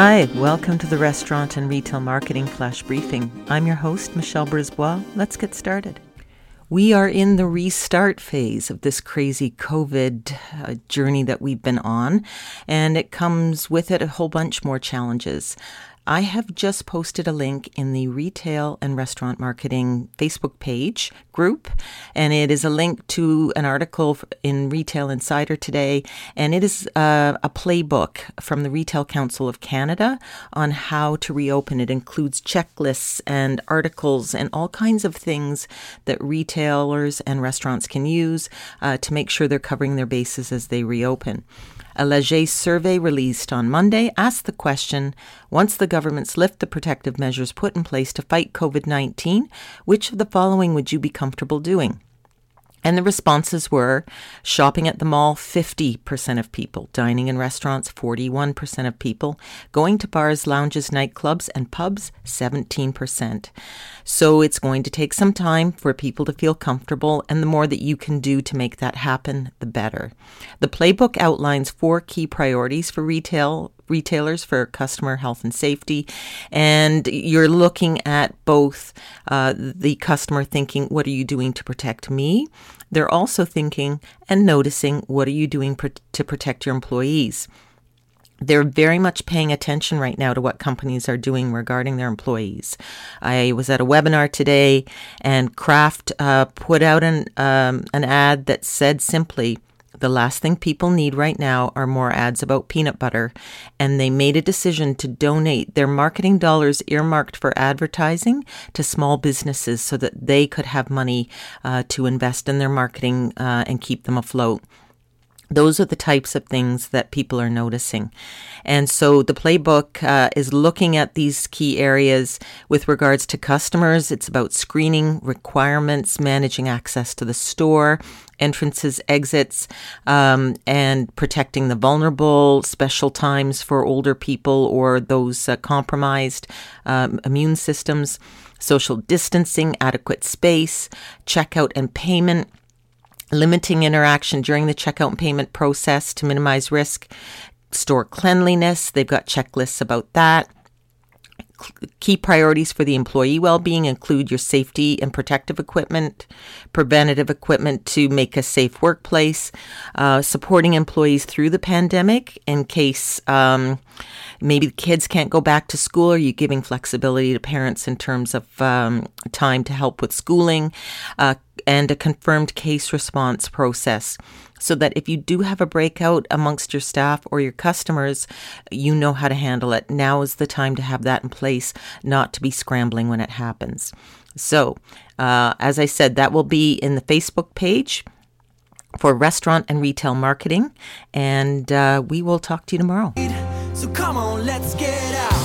Hi, welcome to the Restaurant and Retail Marketing Flash Briefing. I'm your host, Michelle Brisbois. Let's get started. We are in the restart phase of this crazy COVID uh, journey that we've been on, and it comes with it a whole bunch more challenges. I have just posted a link in the retail and restaurant marketing Facebook page group, and it is a link to an article in Retail Insider today, and it is uh, a playbook from the Retail Council of Canada on how to reopen. It includes checklists and articles and all kinds of things that retailers and restaurants can use uh, to make sure they're covering their bases as they reopen. A Leger survey released on Monday asked the question once the governments lift the protective measures put in place to fight COVID 19, which of the following would you be comfortable doing? And the responses were shopping at the mall, 50% of people, dining in restaurants, 41% of people, going to bars, lounges, nightclubs, and pubs, 17%. So it's going to take some time for people to feel comfortable, and the more that you can do to make that happen, the better. The playbook outlines four key priorities for retail retailers for customer health and safety. And you're looking at both uh, the customer thinking, what are you doing to protect me? They're also thinking and noticing, what are you doing pr- to protect your employees? they're very much paying attention right now to what companies are doing regarding their employees. I was at a webinar today, and Kraft uh, put out an um, an ad that said simply, the last thing people need right now are more ads about peanut butter, and they made a decision to donate their marketing dollars earmarked for advertising to small businesses so that they could have money uh, to invest in their marketing uh, and keep them afloat. Those are the types of things that people are noticing. And so the playbook uh, is looking at these key areas with regards to customers. It's about screening requirements, managing access to the store, entrances, exits, um, and protecting the vulnerable, special times for older people or those uh, compromised um, immune systems, social distancing, adequate space, checkout and payment limiting interaction during the checkout and payment process to minimize risk, store cleanliness. They've got checklists about that. Key priorities for the employee well being include your safety and protective equipment, preventative equipment to make a safe workplace, uh, supporting employees through the pandemic in case um, maybe the kids can't go back to school. Are you giving flexibility to parents in terms of um, time to help with schooling? Uh, and a confirmed case response process so that if you do have a breakout amongst your staff or your customers, you know how to handle it. Now is the time to have that in place, not to be scrambling when it happens. So, uh, as I said, that will be in the Facebook page for restaurant and retail marketing, and uh, we will talk to you tomorrow. So come on, let's get out.